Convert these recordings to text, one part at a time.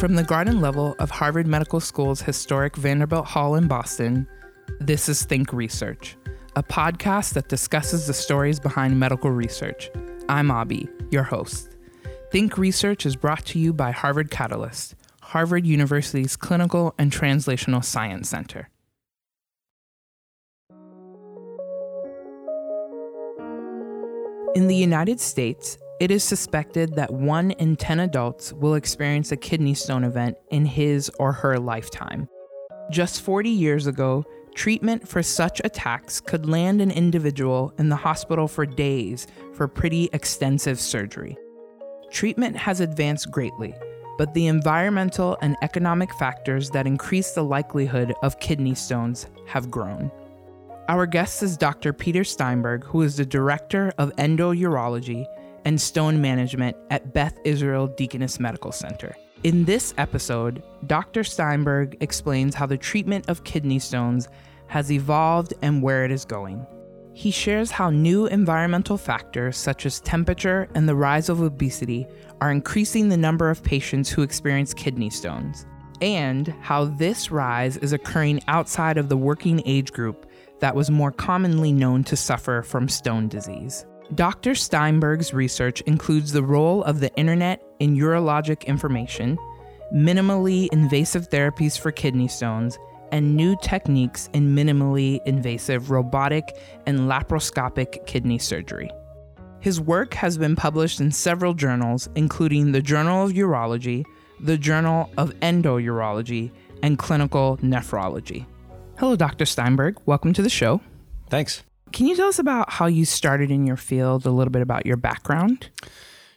From the garden level of Harvard Medical School's historic Vanderbilt Hall in Boston, this is Think Research, a podcast that discusses the stories behind medical research. I'm Abby, your host. Think Research is brought to you by Harvard Catalyst, Harvard University's Clinical and Translational Science Center. In the United States, it is suspected that one in 10 adults will experience a kidney stone event in his or her lifetime. Just 40 years ago, treatment for such attacks could land an individual in the hospital for days for pretty extensive surgery. Treatment has advanced greatly, but the environmental and economic factors that increase the likelihood of kidney stones have grown. Our guest is Dr. Peter Steinberg, who is the Director of Endourology and Stone Management at Beth Israel Deaconess Medical Center. In this episode, Dr. Steinberg explains how the treatment of kidney stones has evolved and where it is going. He shares how new environmental factors such as temperature and the rise of obesity are increasing the number of patients who experience kidney stones, and how this rise is occurring outside of the working age group that was more commonly known to suffer from stone disease. Dr. Steinberg's research includes the role of the internet in urologic information, minimally invasive therapies for kidney stones, and new techniques in minimally invasive robotic and laparoscopic kidney surgery. His work has been published in several journals, including the Journal of Urology, the Journal of Endourology, and Clinical Nephrology. Hello, Dr. Steinberg. Welcome to the show. Thanks. Can you tell us about how you started in your field, a little bit about your background?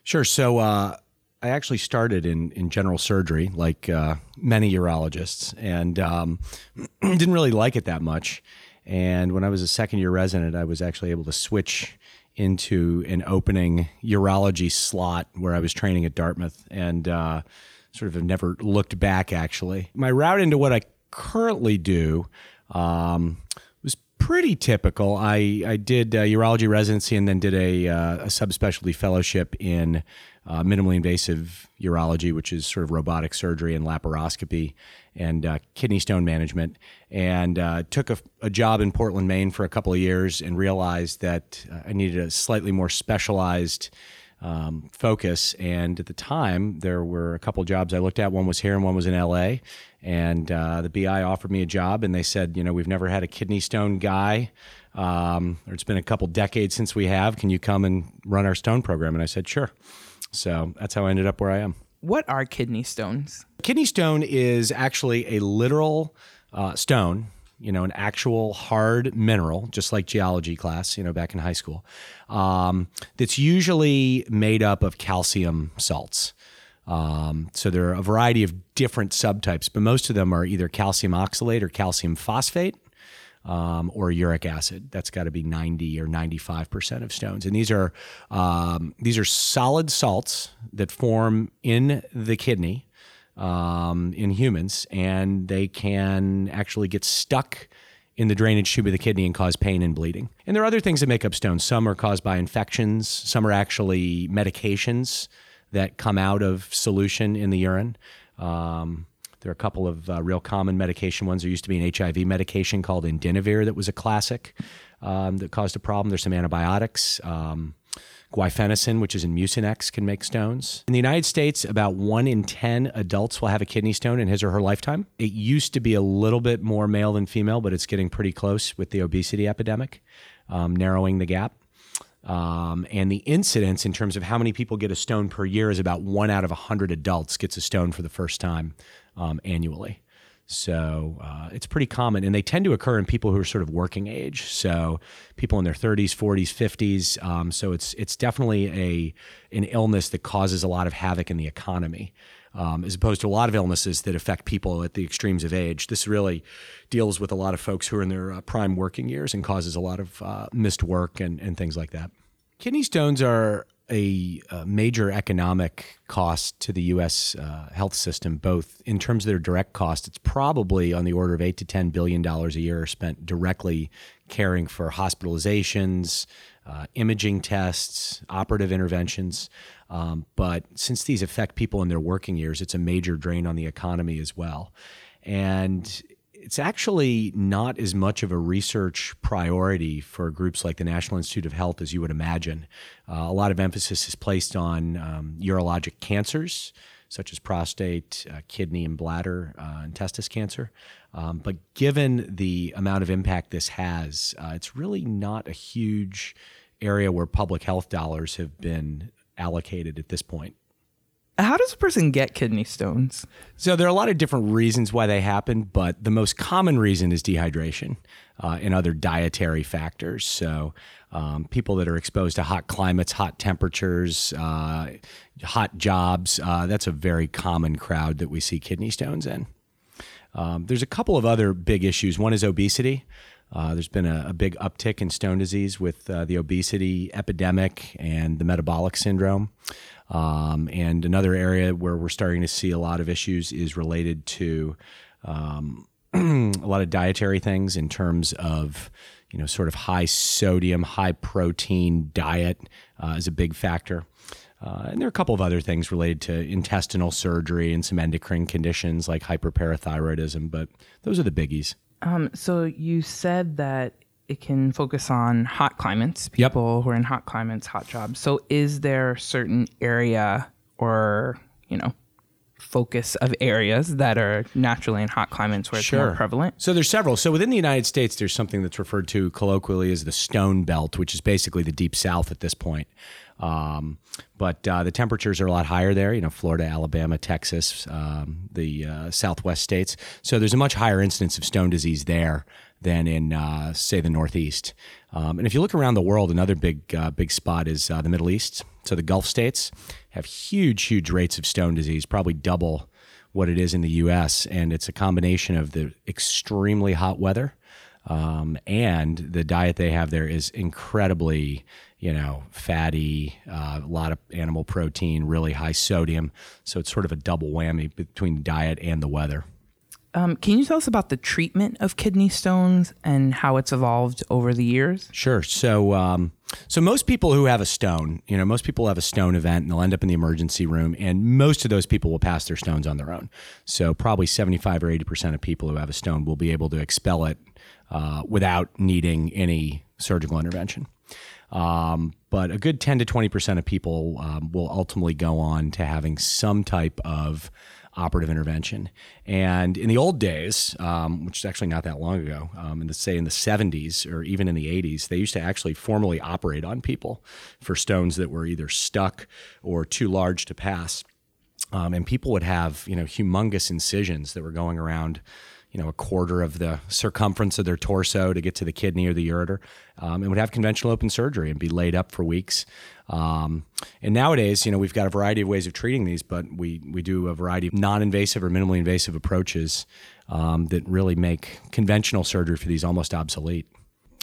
Sure. So, uh, I actually started in, in general surgery, like uh, many urologists, and um, didn't really like it that much. And when I was a second year resident, I was actually able to switch into an opening urology slot where I was training at Dartmouth and uh, sort of have never looked back, actually. My route into what I currently do um, was pretty typical. I, I did urology residency and then did a, uh, a subspecialty fellowship in uh, minimally invasive urology, which is sort of robotic surgery and laparoscopy and uh, kidney stone management. And uh, took a, a, job in Portland, Maine for a couple of years and realized that uh, I needed a slightly more specialized um, focus. And at the time, there were a couple jobs I looked at. One was here and one was in LA. And uh, the BI offered me a job, and they said, you know, we've never had a kidney stone guy. Um, it's been a couple decades since we have. Can you come and run our stone program? And I said, sure. So that's how I ended up where I am. What are kidney stones? Kidney stone is actually a literal uh, stone you know, an actual hard mineral, just like geology class, you know, back in high school, um, that's usually made up of calcium salts. Um, so there are a variety of different subtypes, but most of them are either calcium oxalate or calcium phosphate. Um, or uric acid. That's got to be 90 or 95 percent of stones. And these are um, these are solid salts that form in the kidney um, in humans, and they can actually get stuck in the drainage tube of the kidney and cause pain and bleeding. And there are other things that make up stones. Some are caused by infections, some are actually medications that come out of solution in the urine. Um, there are a couple of uh, real common medication ones. There used to be an HIV medication called Indinavir that was a classic um, that caused a problem. There's some antibiotics. Um, Guaifenesin, which is in Mucinex, can make stones. In the United States, about one in 10 adults will have a kidney stone in his or her lifetime. It used to be a little bit more male than female, but it's getting pretty close with the obesity epidemic, um, narrowing the gap. Um, and the incidence in terms of how many people get a stone per year is about one out of 100 adults gets a stone for the first time um, annually. So uh, it's pretty common, and they tend to occur in people who are sort of working age. So people in their 30s, 40s, 50s. Um, so it's it's definitely a an illness that causes a lot of havoc in the economy. Um, as opposed to a lot of illnesses that affect people at the extremes of age. This really deals with a lot of folks who are in their uh, prime working years and causes a lot of uh, missed work and, and things like that. Kidney stones are a, a, major economic cost to the U.S. Uh, health system, both in terms of their direct cost. It's probably on the order of eight to ten billion dollars a year spent directly caring for hospitalizations, uh, imaging tests, operative interventions. Um, but since these affect people in their working years, it's a major drain on the economy as well. And it's actually not as much of a research priority for groups like the National Institute of Health as you would imagine. Uh, a lot of emphasis is placed on um, urologic cancers, such as prostate, uh, kidney, and bladder uh, and testis cancer. Um, but given the amount of impact this has, uh, it's really not a huge area where public health dollars have been allocated at this point. How does a person get kidney stones? So there are a lot of different reasons why they happen, but the most common reason is dehydration uh, and other dietary factors. So um, people that are exposed to hot climates, hot temperatures, uh, hot jobs, uh, that's a very common crowd that we see kidney stones in. Um, there's a couple of other big issues. One is obesity. Uh, there's been a, a, big uptick in stone disease with uh, the obesity epidemic and the metabolic syndrome. Um, and another area where we're starting to see a lot of issues is related to um, a lot of dietary things in terms of you know sort of high sodium, high protein diet uh, is a big factor. Uh, and there are a couple of other things related to intestinal surgery and some endocrine conditions like hyperparathyroidism, but those are the biggies. Um, so you said that it can focus on hot climates, people yep. who are in hot climates, hot jobs. So is there a certain area or, you know, focus of areas that are naturally in hot climates where it's sure. more prevalent? So there's several. So within the United States, there's something that's referred to colloquially as the Stone Belt, which is basically the deep south at this point. Um, but uh, the temperatures are a lot higher there, you know, Florida, Alabama, Texas, um, the uh, southwest states. So there's a much higher incidence of stone disease there than in, uh, say, the Northeast. Um, and if you look around the world, another big, uh, big spot is uh, the Middle East. So the Gulf states have huge, huge rates of stone disease, probably double what it is in the U.S. And it's a combination of the extremely hot weather um, and the diet they have there is incredibly, you know, fatty, uh, a lot of animal protein, really high sodium. So it's sort of a double whammy between diet and the weather. Um, can you tell us about the treatment of kidney stones and how it's evolved over the years? Sure. So, um, so most people who have a stone, you know, most people have a stone event and they'll end up in the emergency room, and most of those people will pass their stones on their own. So, probably seventy-five or eighty percent of people who have a stone will be able to expel it uh, without needing any surgical intervention. Um, but a good 10 to 20% of people um, will ultimately go on to having some type of operative intervention. And in the old days, um, which is actually not that long ago, um, in the say in the 70s or even in the 80s, they used to actually formally operate on people for stones that were either stuck or too large to pass. Um, and people would have you know humongous incisions that were going around you know a quarter of the circumference of their torso to get to the kidney or the ureter, um, and would have conventional open surgery and be laid up for weeks. Um, and nowadays, you know, we've got a variety of ways of treating these, but we we do a variety of non-invasive or minimally invasive approaches um, that really make conventional surgery for these almost obsolete.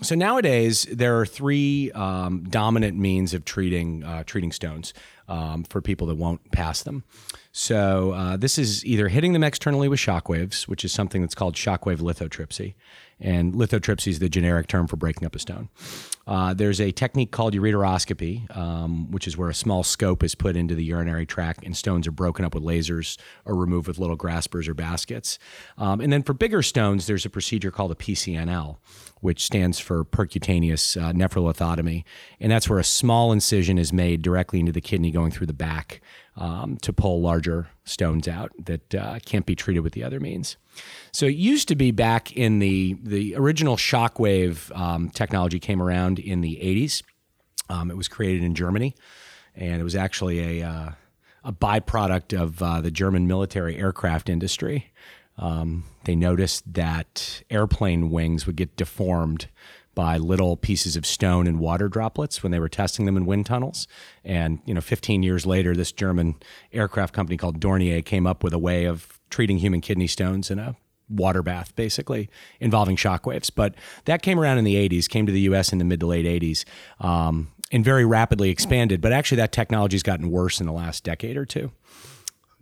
So nowadays, there are three um, dominant means of treating uh, treating stones um, for people that won't pass them. So uh, this is either hitting them externally with shockwaves, which is something that's called shockwave lithotripsy, and lithotripsy is the generic term for breaking up a stone. Uh, there's a technique called ureteroscopy, um, which is where a small scope is put into the urinary tract and stones are broken up with lasers or removed with little graspers or baskets. Um, and then for bigger stones, there's a procedure called a PCNL, which stands for percutaneous uh, nephrolithotomy. And that's where a small incision is made directly into the kidney going through the back um, to pull larger stones out that uh, can't be treated with the other means. So it used to be back in the the original shockwave um, technology came around in the 80s. Um, it was created in Germany, and it was actually a uh, a byproduct of uh, the German military aircraft industry. Um, they noticed that airplane wings would get deformed by little pieces of stone and water droplets when they were testing them in wind tunnels. And you know, 15 years later, this German aircraft company called Dornier came up with a way of treating human kidney stones in a water bath, basically involving shockwaves. But that came around in the 80s, came to the U.S. in the mid to late 80s, um, and very rapidly expanded. But actually, that technology has gotten worse in the last decade or two.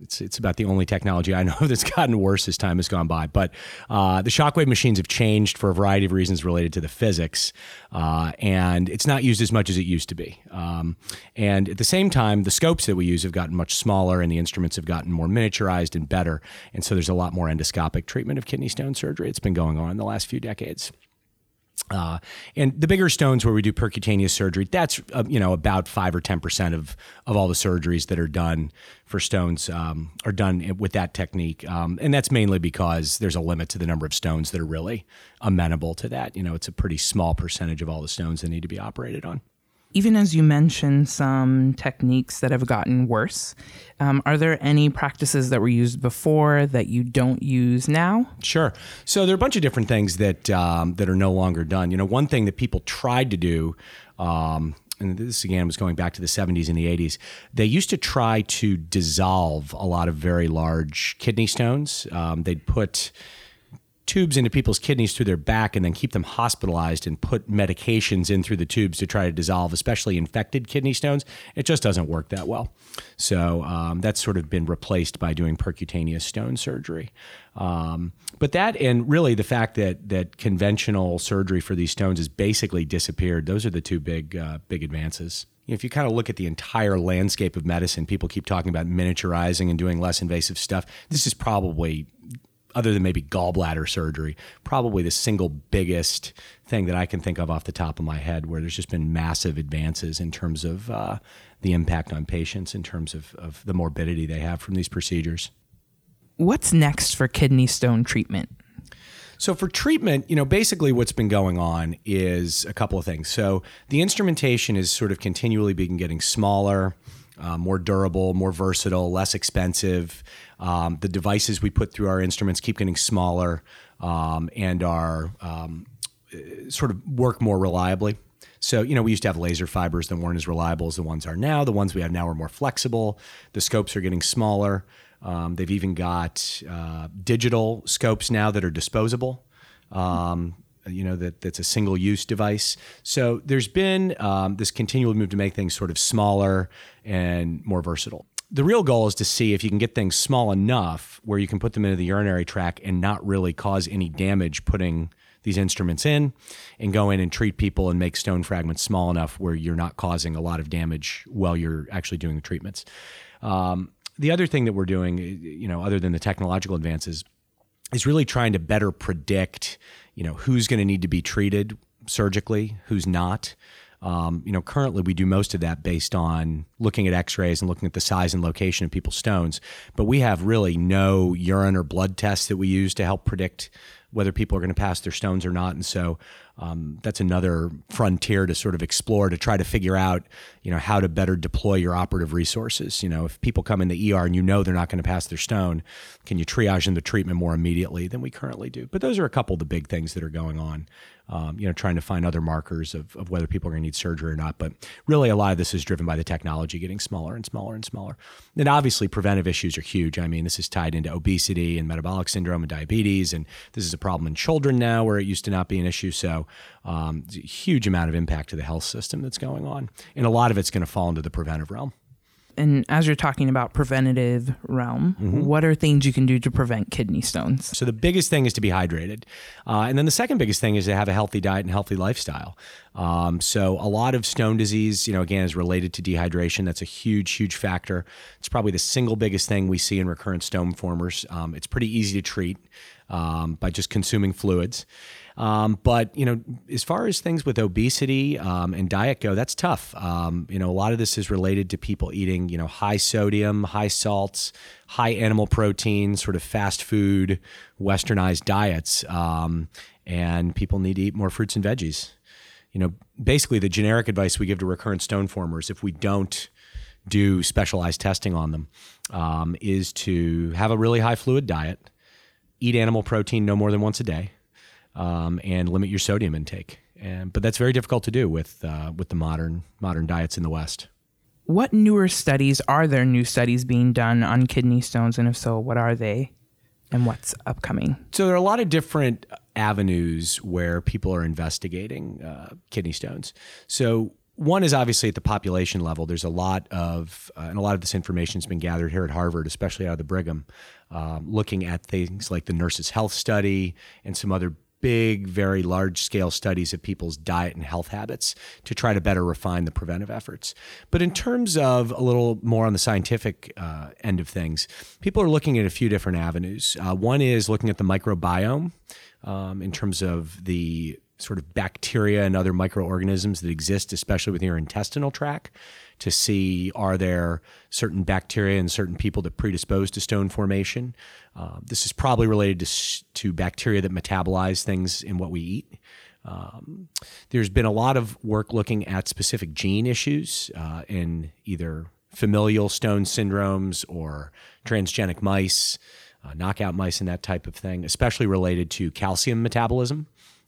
It's it's about the only technology I know that's gotten worse as time has gone by. But uh, the shockwave machines have changed for a variety of reasons related to the physics, uh, and it's not used as much as it used to be. Um, and at the same time, the scopes that we use have gotten much smaller, and the instruments have gotten more miniaturized and better. And so there's a lot more endoscopic treatment of kidney stone surgery. It's been going on in the last few decades. Uh, and the bigger stones where we do percutaneous surgery, that's uh, you know about five or ten percent of of all the surgeries that are done for stones um, are done with that technique, um, and that's mainly because there's a limit to the number of stones that are really amenable to that. You know, it's a pretty small percentage of all the stones that need to be operated on even as you mentioned some techniques that have gotten worse, um, are there any practices that were used before that you don't use now? Sure. So there are a bunch of different things that um, that are no longer done. You know, one thing that people tried to do. Um, and this again was going back to the 70s and the 80s. They used to try to dissolve a lot of very large kidney stones. Um, they'd put tubes into people's kidneys through their back and then keep them hospitalized and put medications in through the tubes to try to dissolve, especially infected kidney stones, it just doesn't work that well. So um, that's sort of been replaced by doing percutaneous stone surgery. Um, but that and really the fact that that conventional surgery for these stones has basically disappeared. Those are the two big uh, big advances if you kind of look at the entire landscape of medicine, people keep talking about miniaturizing and doing less invasive stuff. This is probably other than maybe gallbladder surgery, probably the single biggest thing that I can think of off the top of my head where there's just been massive advances in terms of uh, the impact on patients, in terms of, of the morbidity they have from these procedures. What's next for kidney stone treatment? So for treatment, you know, basically what's been going on is a couple of things. So the instrumentation is sort of continually being getting smaller uh, more durable, more versatile, less expensive. Um, the devices we put through our instruments keep getting smaller um, and are um, sort of work more reliably. So, you know, we used to have laser fibers that weren't as reliable as the ones are now. The ones we have now are more flexible. The scopes are getting smaller. Um, they've even got uh, digital scopes now that are disposable. Um, you know that that's a single use device. So there's been um, this continual move to make things sort of smaller and more versatile. The real goal is to see if you can get things small enough where you can put them into the urinary tract and not really cause any damage putting these instruments in and go in and treat people and make stone fragments small enough where you're not causing a lot of damage while you're actually doing the treatments. Um, the other thing that we're doing, you know, other than the technological advances, is really trying to better predict you know who's going to need to be treated surgically, who's not. Um, you know, currently we do most of that based on looking at X-rays and looking at the size and location of people's stones. But we have really no urine or blood tests that we use to help predict whether people are going to pass their stones or not. And so um, that's another frontier to sort of explore to try to figure out, you know, how to better deploy your operative resources. You know, if people come in the ER and you know they're not going to pass their stone, can you triage into treatment more immediately than we currently do? But those are a couple of the big things that are going on. Um, you know, trying to find other markers of, of whether people are going to need surgery or not. But really, a lot of this is driven by the technology getting smaller and smaller and smaller. And obviously, preventive issues are huge. I mean, this is tied into obesity and metabolic syndrome and diabetes. And this is a problem in children now where it used to not be an issue. So, um, a huge amount of impact to the health system that's going on. And a lot of it's going to fall into the preventive realm. And as you're talking about preventative realm, mm-hmm. what are things you can do to prevent kidney stones? So the biggest thing is to be hydrated, uh, and then the second biggest thing is to have a healthy diet and healthy lifestyle. Um, so a lot of stone disease, you know, again, is related to dehydration. That's a huge, huge factor. It's probably the single biggest thing we see in recurrent stone formers. Um, it's pretty easy to treat um, by just consuming fluids. Um, but you know, as far as things with obesity um, and diet go, that's tough. Um, you know, a lot of this is related to people eating, you know, high sodium, high salts, high animal protein, sort of fast food, westernized diets, um, and people need to eat more fruits and veggies. You know, basically the generic advice we give to recurrent stone formers, if we don't do specialized testing on them, um, is to have a really high fluid diet, eat animal protein no more than once a day um, and limit your sodium intake. And, but that's very difficult to do with uh, with the modern modern diets in the West. What newer studies are there? New studies being done on kidney stones, and if so, what are they, and what's upcoming? So there are a lot of different avenues where people are investigating uh, kidney stones. So one is obviously at the population level. There's a lot of, uh, and a lot of this information has been gathered here at Harvard, especially out of the Brigham, um, looking at things like the Nurses' Health Study and some other big, very large scale studies of people's diet and health habits to try to better refine the preventive efforts. But in terms of a little more on the scientific uh, end of things, people are looking at a few different avenues. Uh, one is looking at the microbiome um, in terms of the sort of bacteria and other microorganisms that exist, especially within your intestinal tract, to see are there certain bacteria and certain people that predispose to stone formation. Uh, this is probably related to, to bacteria that metabolize things in what we eat. Um, there's been a lot of work looking at specific gene issues uh, in either familial stone syndromes or transgenic mice, uh, knockout mice, and that type of thing, especially related to calcium metabolism.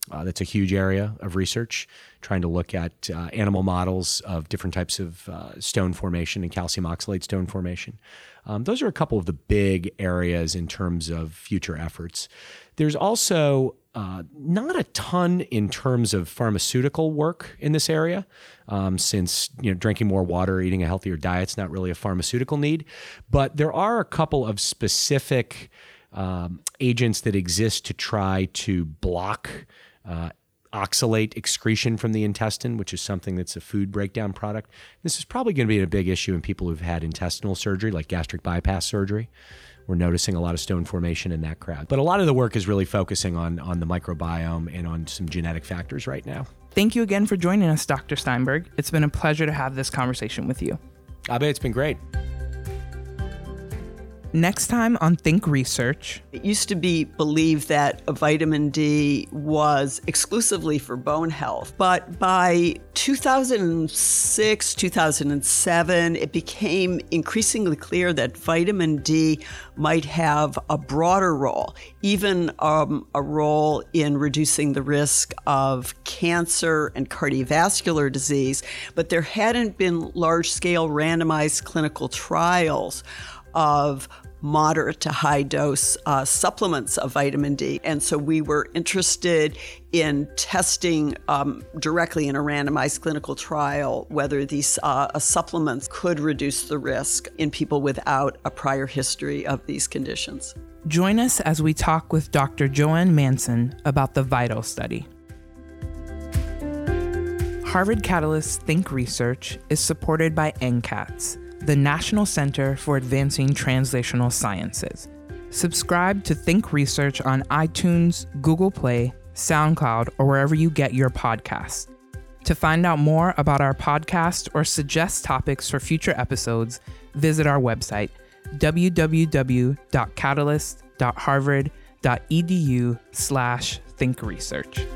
Uh, that's a huge area of research, trying to look at uh, animal models of different types of uh, stone formation and calcium oxalate stone formation. Um, those are a couple of the big areas in terms of future efforts. There's also uh, not a ton in terms of pharmaceutical work in this area, um, since you know drinking more water, eating a healthier diet is not really a pharmaceutical need. But there are a couple of specific um, agents that exist to try to block uh, oxalate excretion from the intestine, which is something that's a food breakdown product. This is probably going to be a big issue in people who've had intestinal surgery, like gastric bypass surgery. We're noticing a lot of stone formation in that crowd. But a lot of the work is really focusing on, on the microbiome and on some genetic factors right now. Thank you again for joining us, Dr. Steinberg. It's been a pleasure to have this conversation with you. Abe, it's been great. Next time on Think Research. It used to be believed that vitamin D was exclusively for bone health, but by 2006, 2007, it became increasingly clear that vitamin D might have a broader role, even um, a role in reducing the risk of cancer and cardiovascular disease. But there hadn't been large scale randomized clinical trials of moderate to high dose uh, supplements of vitamin D. And so we were interested in testing um, directly in a randomized clinical trial whether these uh, supplements could reduce the risk in people without a prior history of these conditions. Join us as we talk with Dr. Joanne Manson about the VITAL study. Harvard Catalyst Think Research is supported by NCATS the National Center for Advancing Translational Sciences. Subscribe to Think Research on iTunes, Google Play, SoundCloud, or wherever you get your podcasts. To find out more about our podcast or suggest topics for future episodes, visit our website www.catalyst.harvard.edu slash thinkresearch.